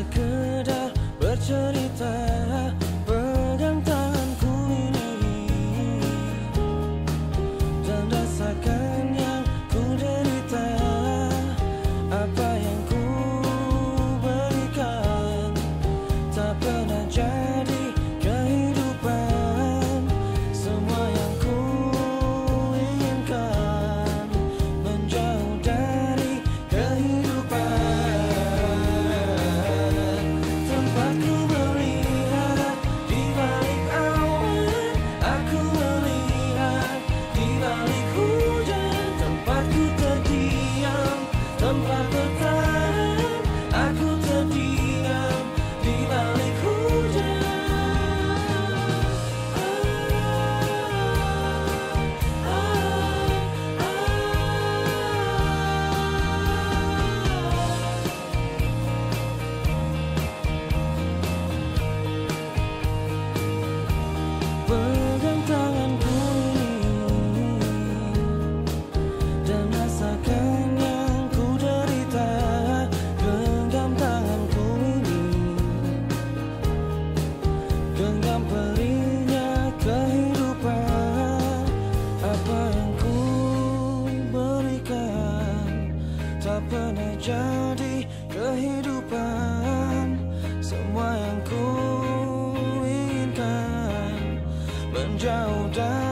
sekedar bercerita Pegang tanganku ini. Dan rasakan yang ku derita Apa menjadi kehidupan. Semua yang ku inginkan Menjauh dari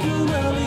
You melt.